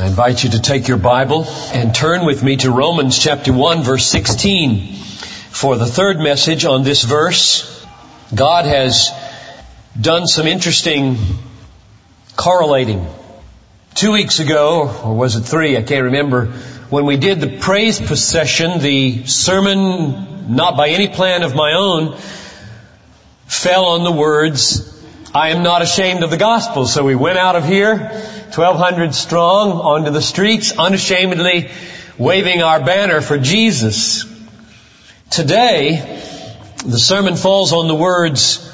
I invite you to take your Bible and turn with me to Romans chapter 1 verse 16 for the third message on this verse. God has done some interesting correlating. Two weeks ago, or was it three, I can't remember, when we did the praise procession, the sermon, not by any plan of my own, fell on the words, I am not ashamed of the gospel. So we went out of here, 1200 strong, onto the streets, unashamedly waving our banner for Jesus. Today, the sermon falls on the words,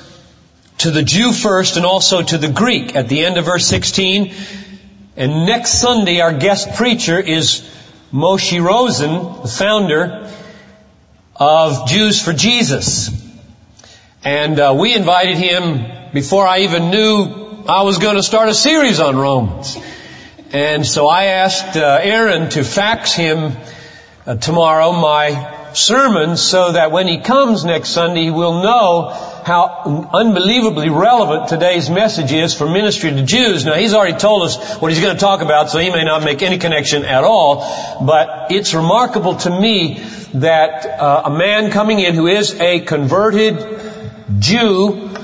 to the Jew first and also to the Greek at the end of verse 16. And next Sunday, our guest preacher is Moshe Rosen, the founder of Jews for Jesus. And uh, we invited him before I even knew I was going to start a series on Romans. And so I asked uh, Aaron to fax him uh, tomorrow my sermon so that when he comes next Sunday, he will know how unbelievably relevant today's message is for ministry to Jews. Now he's already told us what he's going to talk about, so he may not make any connection at all, but it's remarkable to me that uh, a man coming in who is a converted Jew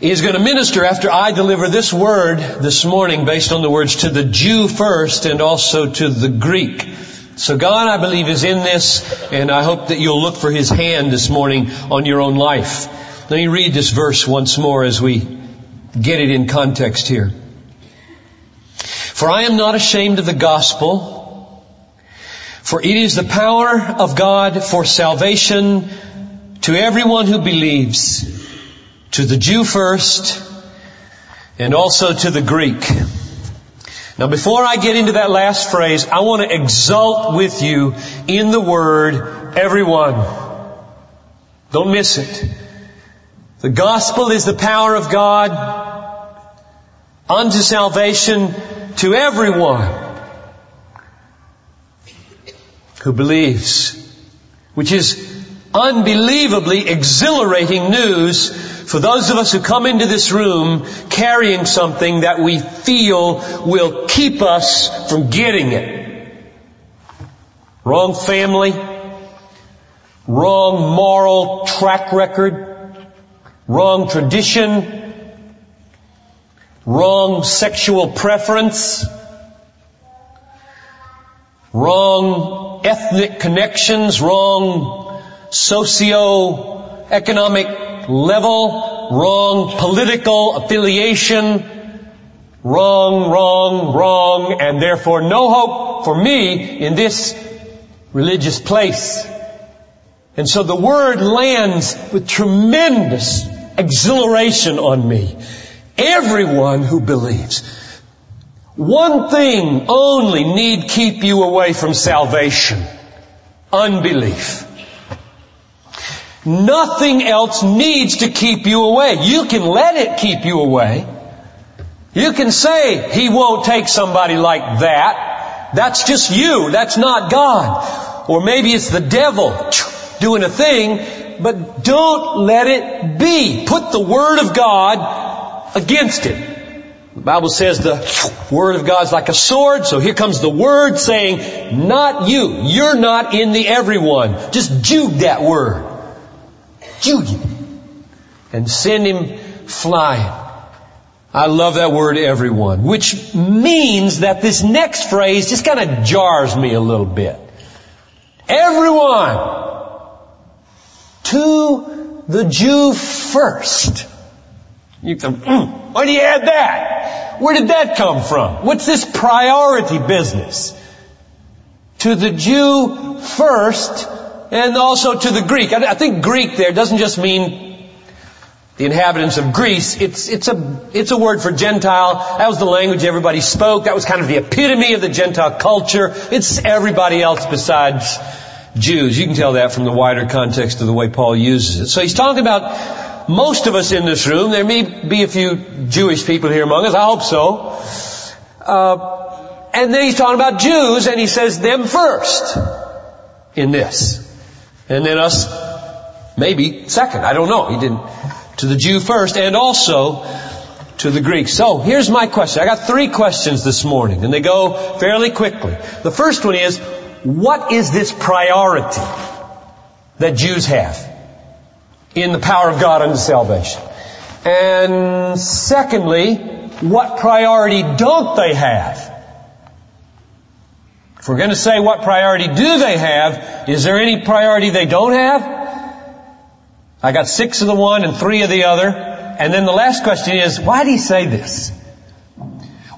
is going to minister after I deliver this word this morning based on the words to the Jew first and also to the Greek. So God, I believe, is in this, and I hope that you'll look for His hand this morning on your own life. Let me read this verse once more as we get it in context here. For I am not ashamed of the gospel, for it is the power of God for salvation to everyone who believes, to the Jew first, and also to the Greek. Now before I get into that last phrase, I want to exult with you in the word everyone. Don't miss it. The gospel is the power of God unto salvation to everyone who believes, which is unbelievably exhilarating news for those of us who come into this room carrying something that we feel will keep us from getting it. Wrong family, wrong moral track record, wrong tradition, wrong sexual preference, wrong ethnic connections, wrong socio-economic level, wrong political affiliation, wrong, wrong, wrong, and therefore no hope for me in this religious place. And so the word lands with tremendous exhilaration on me. Everyone who believes. One thing only need keep you away from salvation. Unbelief. Nothing else needs to keep you away. You can let it keep you away. You can say, He won't take somebody like that. That's just you. That's not God. Or maybe it's the devil doing a thing, but don't let it be. Put the Word of God against it. The Bible says the Word of God is like a sword, so here comes the Word saying, not you. You're not in the everyone. Just juke that Word. Juke. And send him flying. I love that word everyone, which means that this next phrase just kind of jars me a little bit. Everyone to the Jew first. You can, mm, why do you add that? Where did that come from? What's this priority business? To the Jew first and also to the Greek. I think Greek there doesn't just mean the inhabitants of Greece. It's, it's a, it's a word for Gentile. That was the language everybody spoke. That was kind of the epitome of the Gentile culture. It's everybody else besides Jews. You can tell that from the wider context of the way Paul uses it. So he's talking about most of us in this room. There may be a few Jewish people here among us. I hope so. Uh, and then he's talking about Jews and he says them first in this. And then us maybe second. I don't know. He didn't. To the Jew first and also to the Greeks. So here's my question. I got three questions this morning and they go fairly quickly. The first one is, what is this priority that Jews have in the power of God unto salvation? And secondly, what priority don't they have? If we're going to say what priority do they have, is there any priority they don't have? I got six of the one and three of the other. And then the last question is, why do he say this?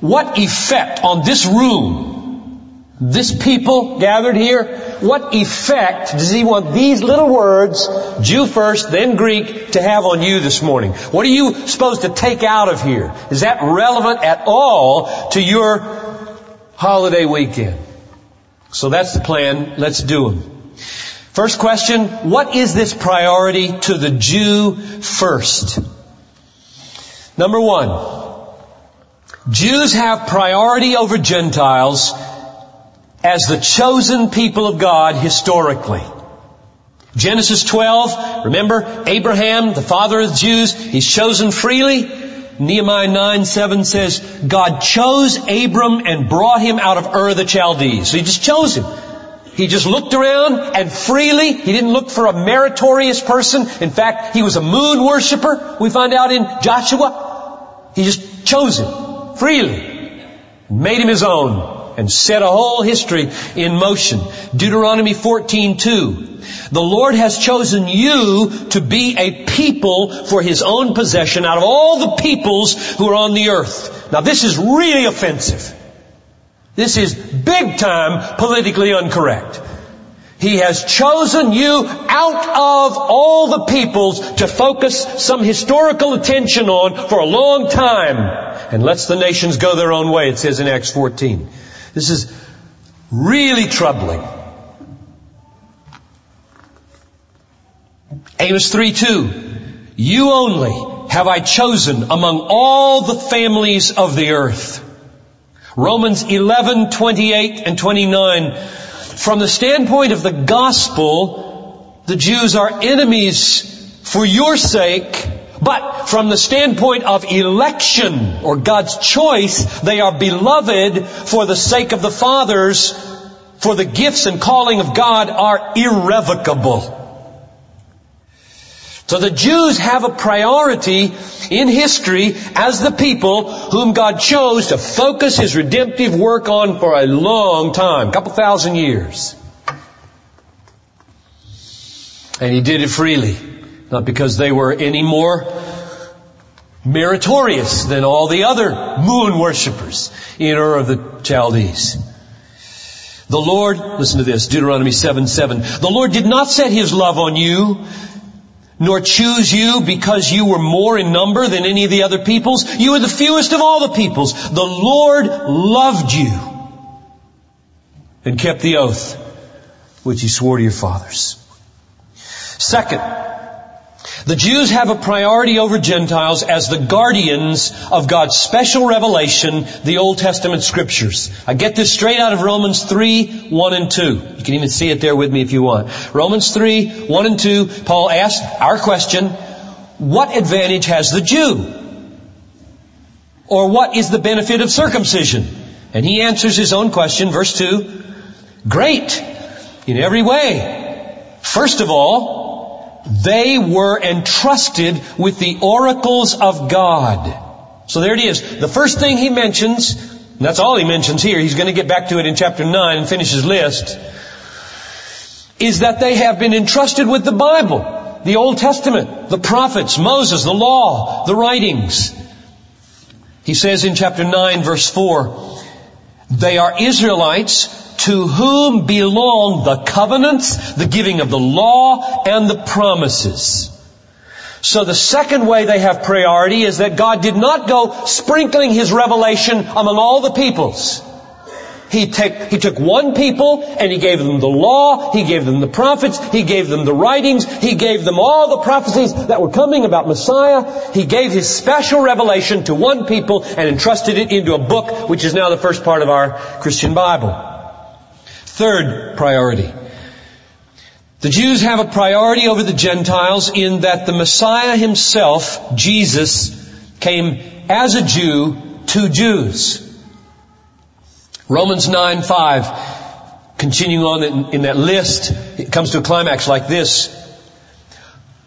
What effect on this room, this people gathered here, what effect does he want these little words, Jew first, then Greek, to have on you this morning? What are you supposed to take out of here? Is that relevant at all to your holiday weekend? So that's the plan. Let's do them. First question, what is this priority to the Jew first? Number one, Jews have priority over Gentiles as the chosen people of God historically. Genesis 12, remember Abraham, the father of the Jews, he's chosen freely. Nehemiah 9, 7 says, God chose Abram and brought him out of Ur the Chaldees. So he just chose him. He just looked around and freely, he didn't look for a meritorious person. In fact, he was a moon worshiper, we find out in Joshua. He just chose him freely, made him his own, and set a whole history in motion. Deuteronomy 14:2. The Lord has chosen you to be a people for his own possession out of all the peoples who are on the earth. Now this is really offensive. This is big time politically incorrect. He has chosen you out of all the peoples to focus some historical attention on for a long time and lets the nations go their own way, it says in Acts 14. This is really troubling. Amos 3 2. You only have I chosen among all the families of the earth. Romans 11, 28 and 29. From the standpoint of the gospel, the Jews are enemies for your sake, but from the standpoint of election or God's choice, they are beloved for the sake of the fathers, for the gifts and calling of God are irrevocable. So the Jews have a priority in history as the people whom God chose to focus His redemptive work on for a long time, a couple thousand years. And He did it freely, not because they were any more meritorious than all the other moon worshippers in Ur of the Chaldees. The Lord, listen to this, Deuteronomy 7, 7. The Lord did not set His love on you nor choose you because you were more in number than any of the other peoples. You were the fewest of all the peoples. The Lord loved you and kept the oath which he swore to your fathers. Second, the Jews have a priority over Gentiles as the guardians of God's special revelation, the Old Testament scriptures. I get this straight out of Romans 3, 1 and 2. You can even see it there with me if you want. Romans 3, 1 and 2, Paul asks our question, what advantage has the Jew? Or what is the benefit of circumcision? And he answers his own question, verse 2, great in every way. First of all, they were entrusted with the oracles of God. So there it is. The first thing he mentions, that's all he mentions here, he's going to get back to it in chapter 9 and finish his list, is that they have been entrusted with the Bible, the Old Testament, the prophets, Moses, the law, the writings. He says in chapter 9 verse 4, they are Israelites to whom belong the covenants, the giving of the law, and the promises. So the second way they have priority is that God did not go sprinkling His revelation among all the peoples. He, take, he took one people and he gave them the law, he gave them the prophets, he gave them the writings, he gave them all the prophecies that were coming about Messiah. He gave his special revelation to one people and entrusted it into a book which is now the first part of our Christian Bible. Third priority. The Jews have a priority over the Gentiles in that the Messiah himself, Jesus, came as a Jew to Jews. Romans 9, 5, continuing on in, in that list, it comes to a climax like this.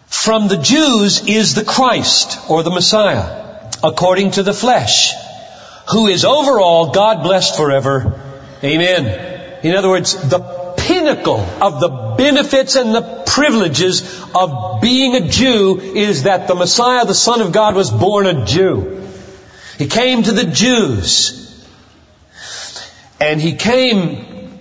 From the Jews is the Christ, or the Messiah, according to the flesh, who is over all, God blessed forever. Amen. In other words, the pinnacle of the benefits and the privileges of being a Jew is that the Messiah, the Son of God, was born a Jew. He came to the Jews. And he came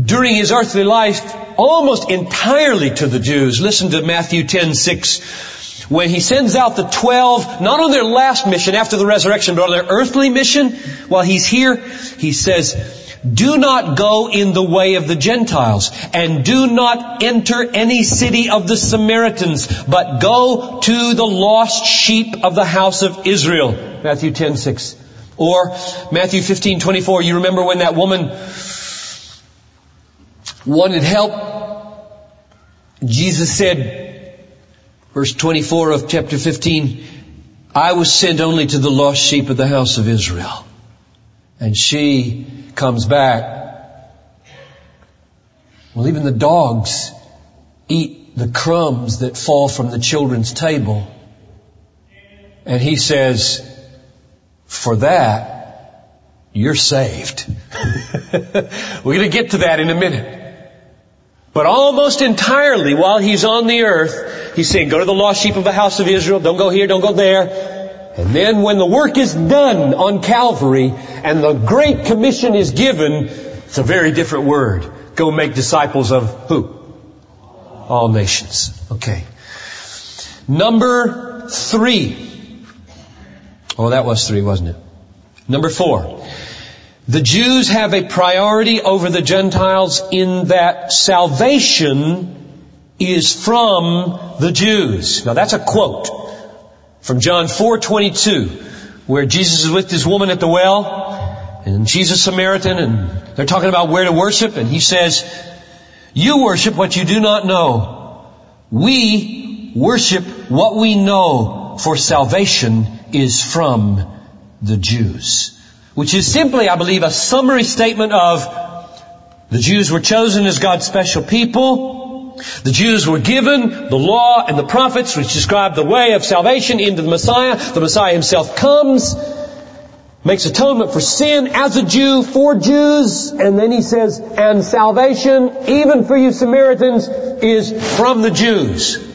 during his earthly life almost entirely to the Jews. Listen to Matthew 10, 6. When he sends out the twelve, not on their last mission after the resurrection, but on their earthly mission, while he's here, he says, do not go in the way of the Gentiles, and do not enter any city of the Samaritans, but go to the lost sheep of the house of Israel. Matthew 10, 6. Or Matthew 15, 24. You remember when that woman wanted help? Jesus said, verse 24 of chapter 15, I was sent only to the lost sheep of the house of Israel. And she comes back. Well, even the dogs eat the crumbs that fall from the children's table. And he says, for that, you're saved. We're going to get to that in a minute. But almost entirely while he's on the earth, he's saying, go to the lost sheep of the house of Israel. Don't go here, don't go there. And then when the work is done on Calvary and the Great Commission is given, it's a very different word. Go make disciples of who? All nations. Okay. Number three. Oh, that was three, wasn't it? Number four. The Jews have a priority over the Gentiles in that salvation is from the Jews. Now that's a quote from John 4:22 where Jesus is with this woman at the well and she's a Samaritan and they're talking about where to worship and he says, "You worship what you do not know. We worship what we know, for salvation is from the Jews." which is simply, I believe, a summary statement of the Jews were chosen as God's special people. The Jews were given the law and the prophets which describe the way of salvation into the Messiah. The Messiah himself comes, makes atonement for sin as a Jew for Jews, and then he says, and salvation, even for you Samaritans, is from the Jews.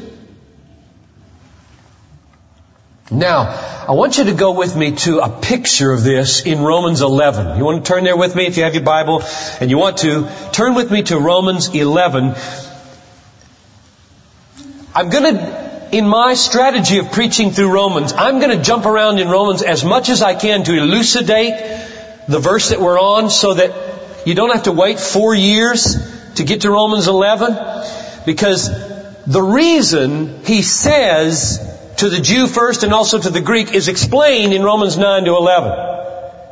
Now, I want you to go with me to a picture of this in Romans 11. You want to turn there with me if you have your Bible and you want to turn with me to Romans 11. I'm to, in my strategy of preaching through Romans, I'm to jump around in Romans as much as I can to elucidate the verse that we're on so that you don't have to wait four years to get to Romans 11 because the reason he says to the Jew first and also to the Greek is explained in Romans 9 to 11.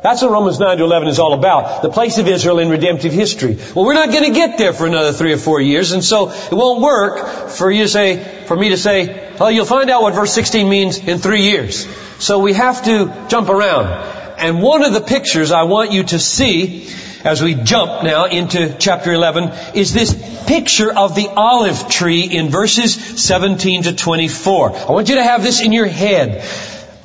That's what Romans 9 to 11 is all about. The place of Israel in redemptive history. Well, we're not going to get there for another three or four years, and so it won't work for you to say, for me to say, well, you'll find out what verse 16 means in three years. So we have to jump around. And one of the pictures I want you to see as we jump now into chapter 11 is this picture of the olive tree in verses 17 to 24. I want you to have this in your head.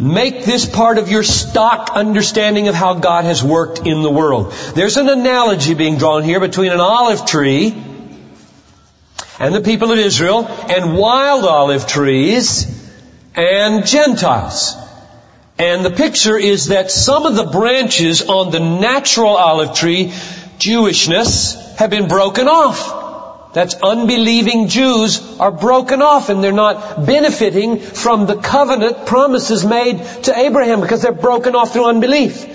Make this part of your stock understanding of how God has worked in the world. There's an analogy being drawn here between an olive tree and the people of Israel and wild olive trees and Gentiles. And the picture is that some of the branches on the natural olive tree, Jewishness, have been broken off. That's unbelieving Jews are broken off and they're not benefiting from the covenant promises made to Abraham because they're broken off through unbelief.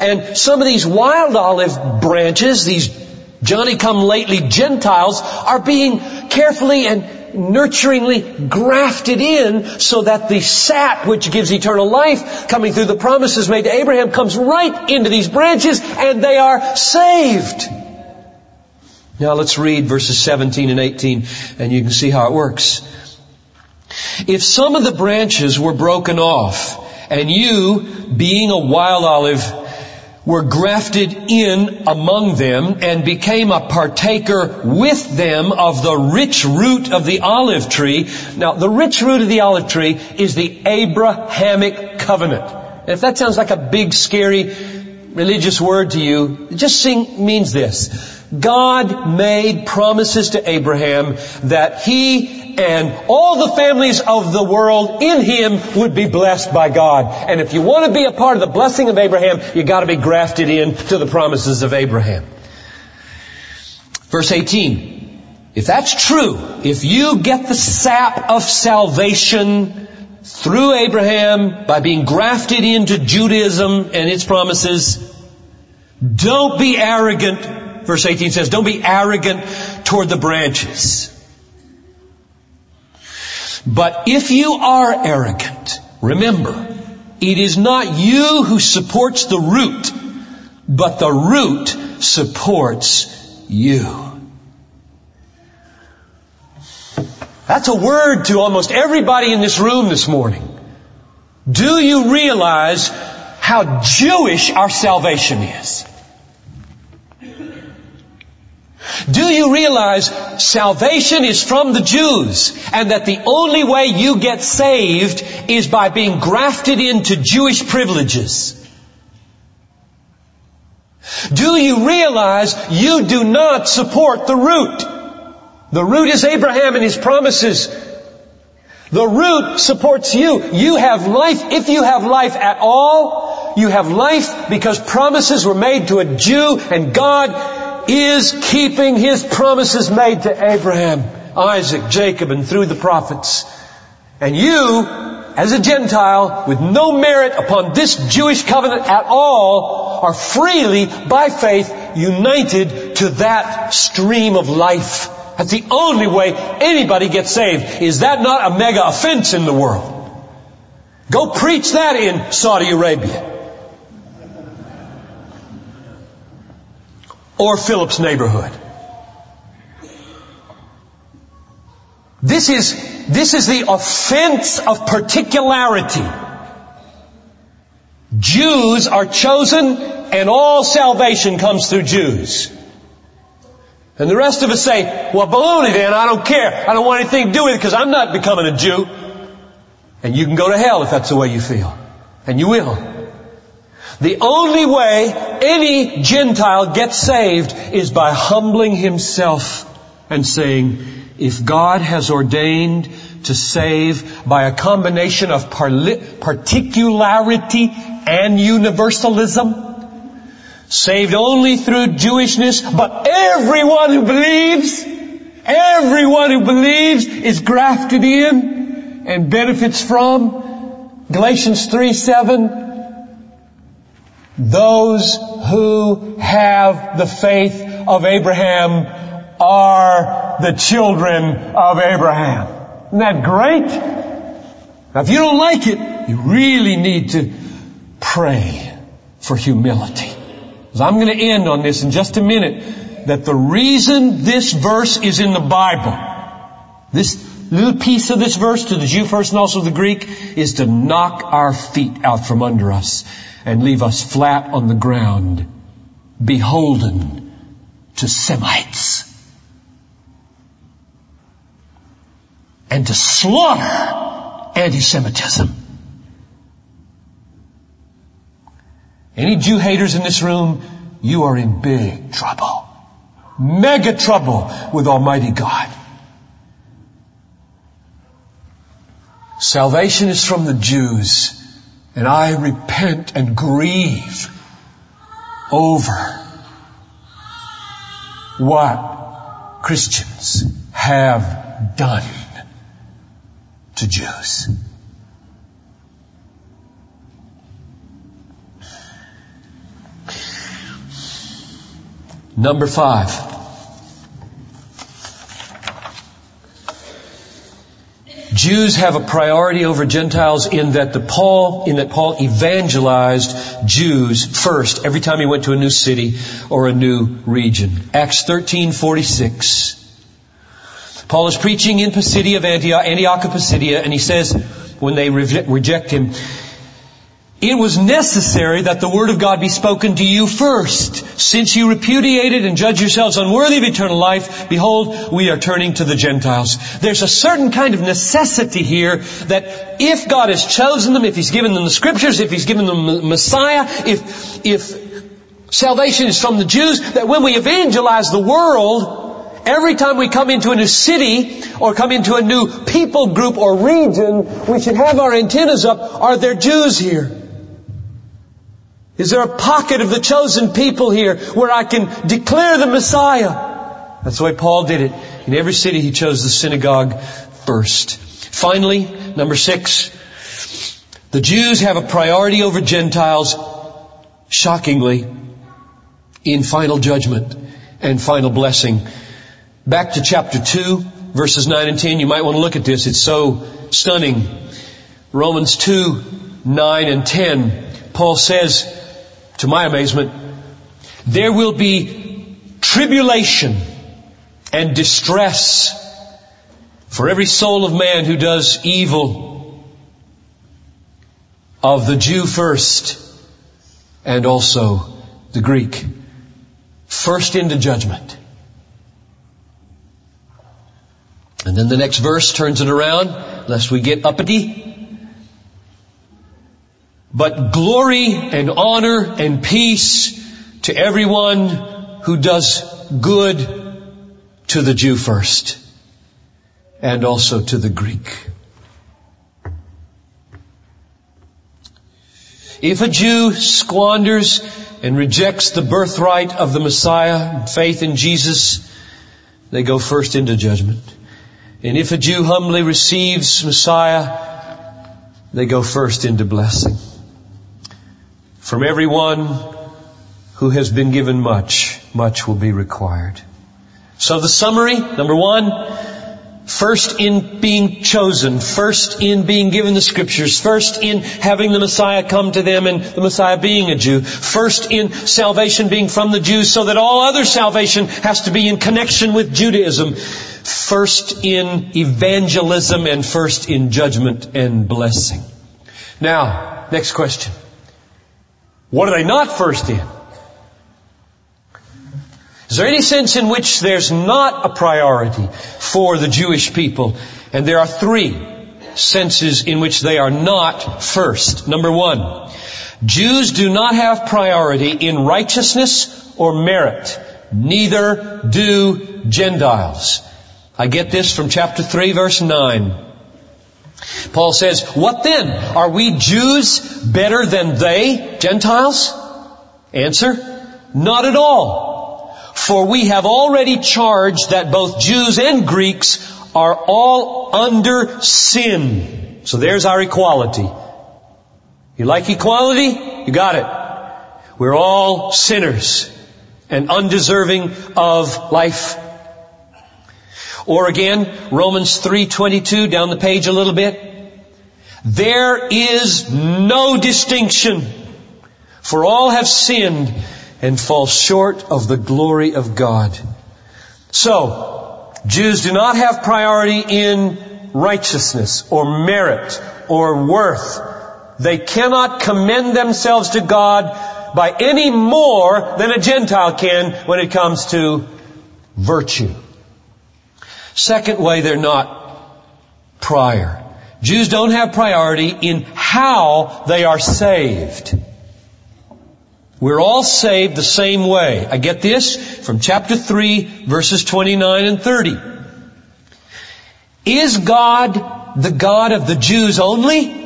And some of these wild olive branches, these Johnny come lately Gentiles are being carefully and nurturingly grafted in so that the sap which gives eternal life coming through the promises made to Abraham comes right into these branches and they are saved. Now let's read verses 17 and 18 and you can see how it works. If some of the branches were broken off And you, being a wild olive, were grafted in among them and became a partaker with them of the rich root of the olive tree. Now, the rich root of the olive tree is the Abrahamic covenant. If that sounds like a big, scary religious word to you, it just sing, means this. God made promises to Abraham that he and all the families of the world in him would be blessed by God. And if you want to be a part of the blessing of Abraham, you gotta be grafted in to the promises of Abraham. Verse 18. If that's true, if you get the sap of salvation through Abraham by being grafted into Judaism and its promises, don't be arrogant verse 18 says, don't be arrogant toward the branches. But if you are arrogant, remember, it is not you who supports the root, but the root supports you. That's a word to almost everybody in this room this morning. Do you realize how Jewish our salvation is? Do you realize salvation is from the Jews and that the only way you get saved is by being grafted into Jewish privileges? Do you realize you do not support the root? The root is Abraham and his promises. The root supports you. You have life. If you have life at all, you have life because promises were made to a Jew and God is keeping His promises made to Abraham, Isaac, Jacob, and through the prophets. And you, as a Gentile, with no merit upon this Jewish covenant at all, are freely, by faith, united to that stream of life. That's the only way anybody gets saved. Is that not a mega offense in the world? Go preach that in Saudi Arabia. Or Phillips neighborhood. This is, this is the offense of particularity. Jews are chosen and all salvation comes through Jews. And the rest of us say, well, baloney then, I don't care. I don't want anything to do with it because I'm not becoming a Jew. And you can go to hell if that's the way you feel. And you will. The only way any Gentile gets saved is by humbling himself and saying, if God has ordained to save by a combination of particularity and universalism, saved only through Jewishness, but everyone who believes, everyone who believes is grafted in and benefits from. Galatians 3, 7, those who have the faith of Abraham are the children of Abraham. Isn't that great? Now if you don't like it, you really need to pray for humility. Because I'm going to end on this in just a minute, that the reason this verse is in the Bible, this little piece of this verse to the Jew first and also the Greek, is to knock our feet out from under us and leave us flat on the ground, beholden to Semites. And to slaughter anti-Semitism. Any Jew haters in this room, you are in big trouble. Mega trouble with Almighty God. Salvation is from the Jews. And I repent and grieve over what Christians have done to Jews. Number five. Jews have a priority over Gentiles in that the Paul, in that Paul evangelized Jews first every time he went to a new city or a new region. Acts 13:46. Paul is preaching in Pisidia of Antioch, Antioch of Pisidia, and he says, when they reject him, it was necessary that the Word of God be spoken to you first. Since you repudiated and judge yourselves unworthy of eternal life, behold, we are turning to the Gentiles. There's a certain kind of necessity here that if God has chosen them, if He's given them the Scriptures, if He's given them the Messiah, if, if salvation is from the Jews, that when we evangelize the world, Every time we come into a new city or come into a new people group or region, we should have our antennas up. Are there Jews here? Is there a pocket of the chosen people here where I can declare the Messiah? That's the way Paul did it. In every city he chose the synagogue first. Finally, number six, the Jews have a priority over Gentiles, shockingly, in final judgment and final blessing. Back to chapter 2, verses 9 and 10. You might want to look at this. It's so stunning. Romans 2, 9 and 10. Paul says, to my amazement, there will be tribulation and distress for every soul of man who does evil, of the Jew first, and also the Greek. First into judgment. And then the next verse turns it around, lest we get uppity. But glory and honor and peace to everyone who does good to the Jew first and also to the Greek. If a Jew squanders and rejects the birthright of the Messiah, faith in Jesus, they go first into judgment. And if a Jew humbly receives Messiah, they go first into blessing. From everyone who has been given much, much will be required. So the summary, number one, first in being chosen, first in being given the scriptures, first in having the Messiah come to them and the Messiah being a Jew, first in salvation being from the Jews so that all other salvation has to be in connection with Judaism, first in evangelism and first in judgment and blessing. Now, next question. What are they not first in? Is there any sense in which there's not a priority for the Jewish people? And there are three senses in which they are not first. Number one, Jews do not have priority in righteousness or merit. Neither do Gentiles. I get this from chapter 3 verse 9. Paul says, what then? Are we Jews better than they, Gentiles? Answer, not at all. For we have already charged that both Jews and Greeks are all under sin. So there's our equality. You like equality? You got it. We're all sinners and undeserving of life or again, Romans 3:22 down the page a little bit. There is no distinction, for all have sinned and fall short of the glory of God. So, Jews do not have priority in righteousness or merit or worth. They cannot commend themselves to God by any more than a Gentile can when it comes to virtue. Second way they're not prior. Jews don't have priority in how they are saved. We're all saved the same way. I get this from chapter 3 verses 29 and 30. Is God the God of the Jews only?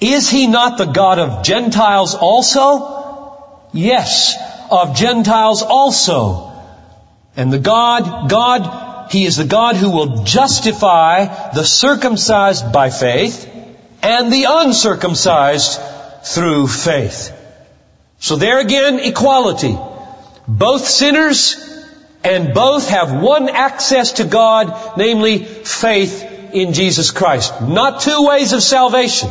Is He not the God of Gentiles also? Yes, of Gentiles also. And the God, God he is the God who will justify the circumcised by faith and the uncircumcised through faith. So there again, equality. Both sinners and both have one access to God, namely faith in Jesus Christ. Not two ways of salvation.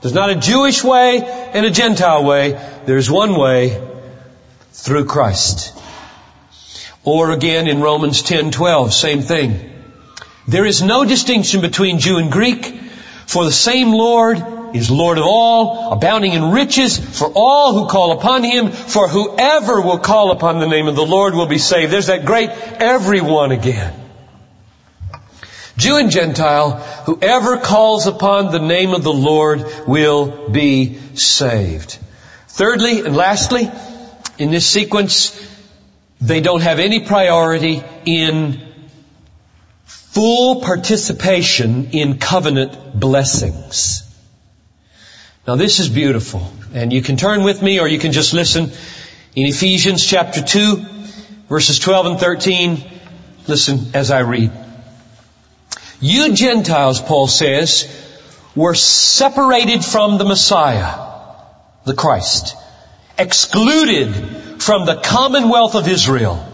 There's not a Jewish way and a Gentile way. There's one way through Christ. Or again in Romans 10:12, same thing. There is no distinction between Jew and Greek, for the same Lord is Lord of all, abounding in riches for all who call upon Him, for whoever will call upon the name of the Lord will be saved. There's that great everyone again. Jew and Gentile, whoever calls upon the name of the Lord will be saved. Thirdly and lastly, in this sequence, they don't have any priority in full participation in covenant blessings. Now this is beautiful, and you can turn with me or you can just listen. In Ephesians chapter 2, verses 12 and 13, listen as I read. You Gentiles, Paul says, were separated from the Messiah, the Christ, excluded from the commonwealth of Israel.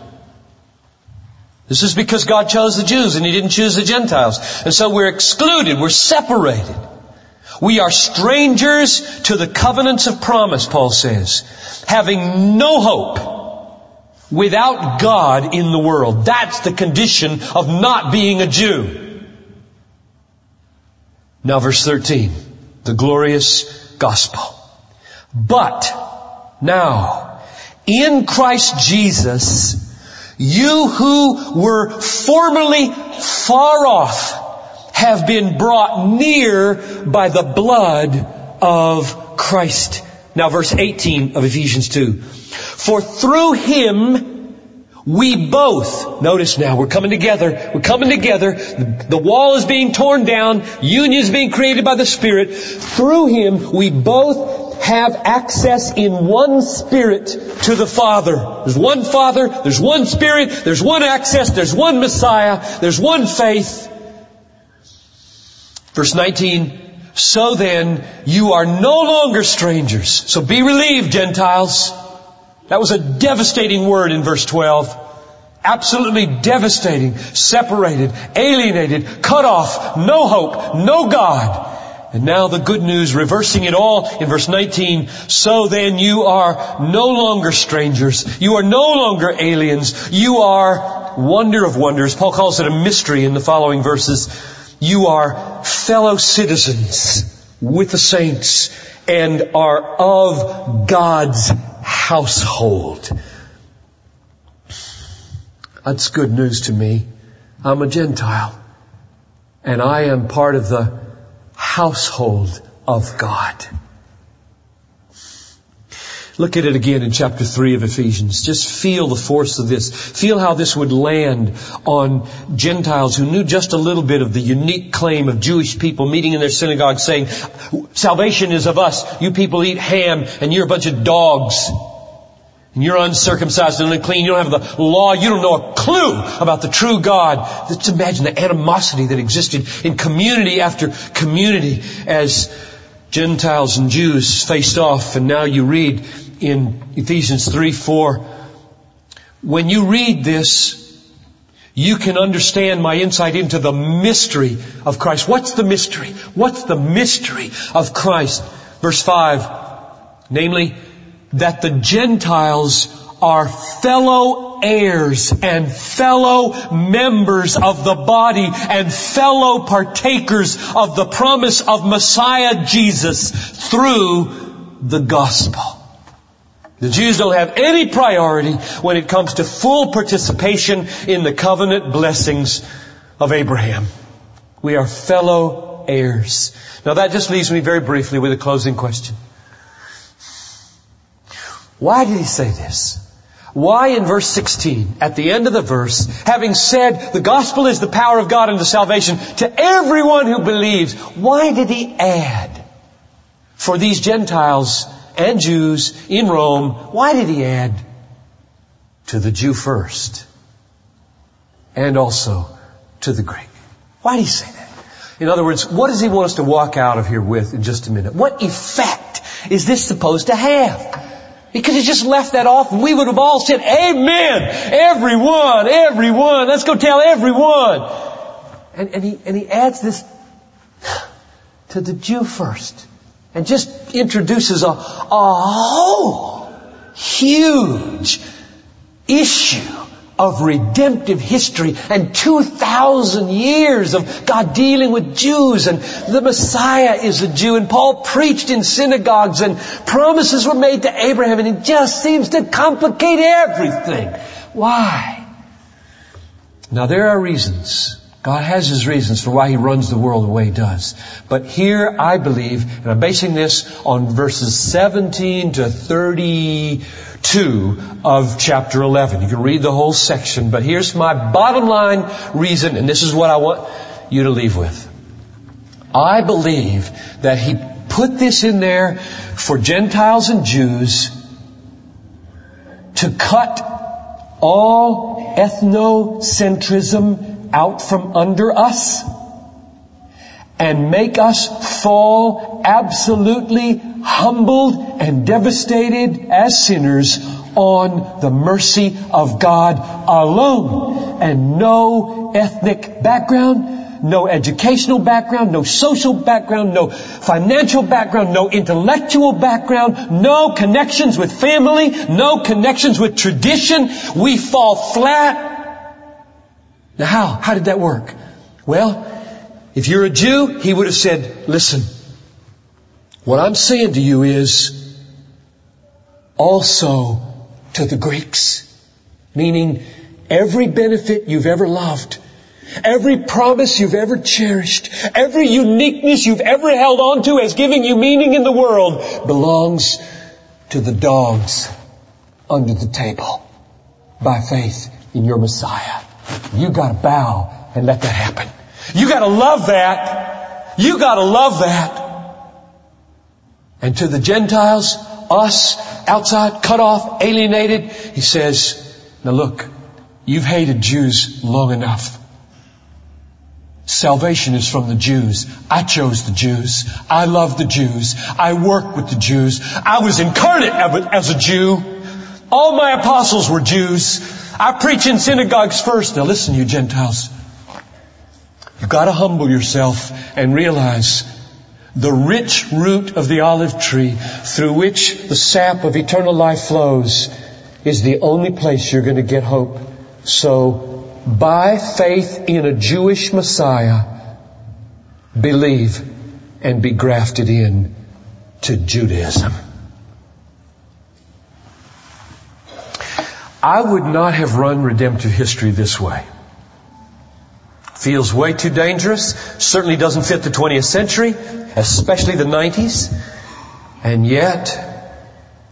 This is because God chose the Jews and He didn't choose the Gentiles. And so we're excluded, we're separated. We are strangers to the covenants of promise, Paul says, having no hope without God in the world. That's the condition of not being a Jew. Now verse 13, the glorious gospel. But now, in Christ Jesus, you who were formerly far off have been brought near by the blood of Christ. Now verse 18 of Ephesians 2. For through Him we both, notice now, we're coming together, we're coming together, the wall is being torn down, union is being created by the Spirit. Through Him we both have access in one Spirit to the Father. There's one Father, there's one Spirit, there's one access, there's one Messiah, there's one faith. Verse 19, so then you are no longer strangers. So be relieved, Gentiles. That was a devastating word in verse 12. Absolutely devastating, separated, alienated, cut off, no hope, no God. And now the good news, reversing it all in verse 19. So then you are no longer strangers. You are no longer aliens. You are wonder of wonders. Paul calls it a mystery in the following verses. You are fellow citizens with the saints and are of God's household. That's good news to me. I'm a Gentile and I am part of the household of God. Look at it again in chapter 3 of Ephesians. Just feel the force of this. Feel how this would land on Gentiles who knew just a little bit of the unique claim of Jewish people meeting in their synagogue saying, salvation is of us. You people eat ham and you're a bunch of dogs. And you're uncircumcised and unclean. You don't have the law. You don't know a clue about the true God. Just imagine the animosity that existed in community after community as Gentiles and Jews faced off. And now you read in Ephesians 3, 4, when you read this, you can understand my insight into the mystery of Christ. What's the mystery? What's the mystery of Christ? Verse 5, namely, that the Gentiles are fellow heirs and fellow members of the body and fellow partakers of the promise of Messiah Jesus through the gospel. The Jews don't have any priority when it comes to full participation in the covenant blessings of Abraham. We are fellow heirs. Now that just leaves me very briefly with a closing question. Why did he say this? Why in verse 16, at the end of the verse, having said the gospel is the power of God unto salvation to everyone who believes, why did he add for these Gentiles and Jews in Rome, why did he add to the Jew first and also to the Greek? Why did he say that? In other words, what does he want us to walk out of here with in just a minute? What effect is this supposed to have? Because he just left that off and we would have all said, Amen! Everyone, everyone, let's go tell everyone. And, and he, and he adds this to the Jew first. And just introduces a, a whole huge issue of redemptive history and 2,000 years of God dealing with Jews and the Messiah is a Jew and Paul preached in synagogues and promises were made to Abraham and it just seems to complicate everything. Why? Now there are reasons God has His reasons for why He runs the world the way He does. But here I believe, and I'm basing this on verses 17 to 32 of chapter 11. You can read the whole section, but here's my bottom line reason, and this is what I want you to leave with. I believe that He put this in there for Gentiles and Jews to cut all ethnocentrism out from under us and make us fall absolutely humbled and devastated as sinners on the mercy of God alone and no ethnic background, no educational background, no social background, no financial background, no intellectual background, no connections with family, no connections with tradition. We fall flat now how? How did that work? Well, if you're a Jew, he would have said, listen, what I'm saying to you is also to the Greeks. Meaning every benefit you've ever loved, every promise you've ever cherished, every uniqueness you've ever held on to as giving you meaning in the world belongs to the dogs under the table by faith in your Messiah. You gotta bow and let that happen. You gotta love that. You gotta love that. And to the Gentiles, us, outside, cut off, alienated, he says, now look, you've hated Jews long enough. Salvation is from the Jews. I chose the Jews. I love the Jews. I work with the Jews. I was incarnate as a Jew. All my apostles were Jews. I preach in synagogues first. Now listen, you Gentiles. You've got to humble yourself and realize the rich root of the olive tree through which the sap of eternal life flows is the only place you're going to get hope. So, by faith in a Jewish Messiah, believe and be grafted in to Judaism. I would not have run redemptive history this way. Feels way too dangerous. Certainly doesn't fit the 20th century, especially the 90s. And yet,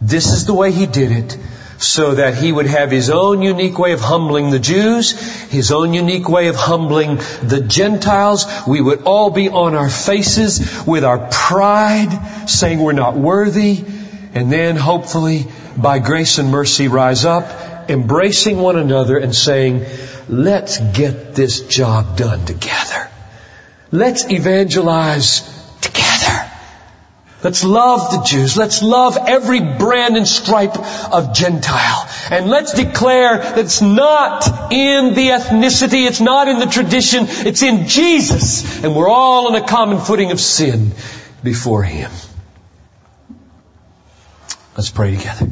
this is the way he did it so that he would have his own unique way of humbling the Jews, his own unique way of humbling the Gentiles. We would all be on our faces with our pride, saying we're not worthy, and then hopefully by grace and mercy rise up embracing one another and saying, let's get this job done together. Let's evangelize together. Let's love the Jews. Let's love every brand and stripe of Gentile. And let's declare that it's not in the ethnicity, it's not in the tradition, it's in Jesus. And we're all on a common footing of sin before Him. Let's pray together.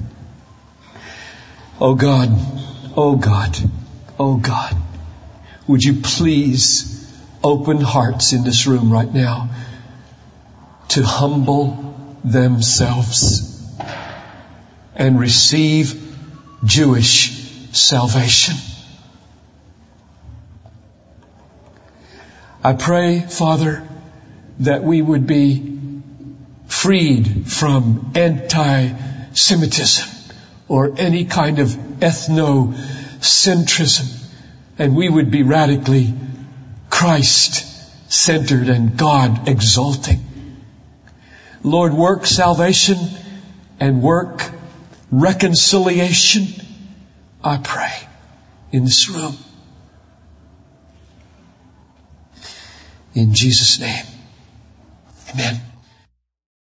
Oh God, oh God, oh God, would you please open hearts in this room right now to humble themselves and receive Jewish salvation. I pray, Father, that we would be freed from anti-Semitism or any kind of ethnocentrism, and we would be radically Christ centered and God exalting. Lord, work salvation and work reconciliation, I pray, in this room. In Jesus' name. Amen.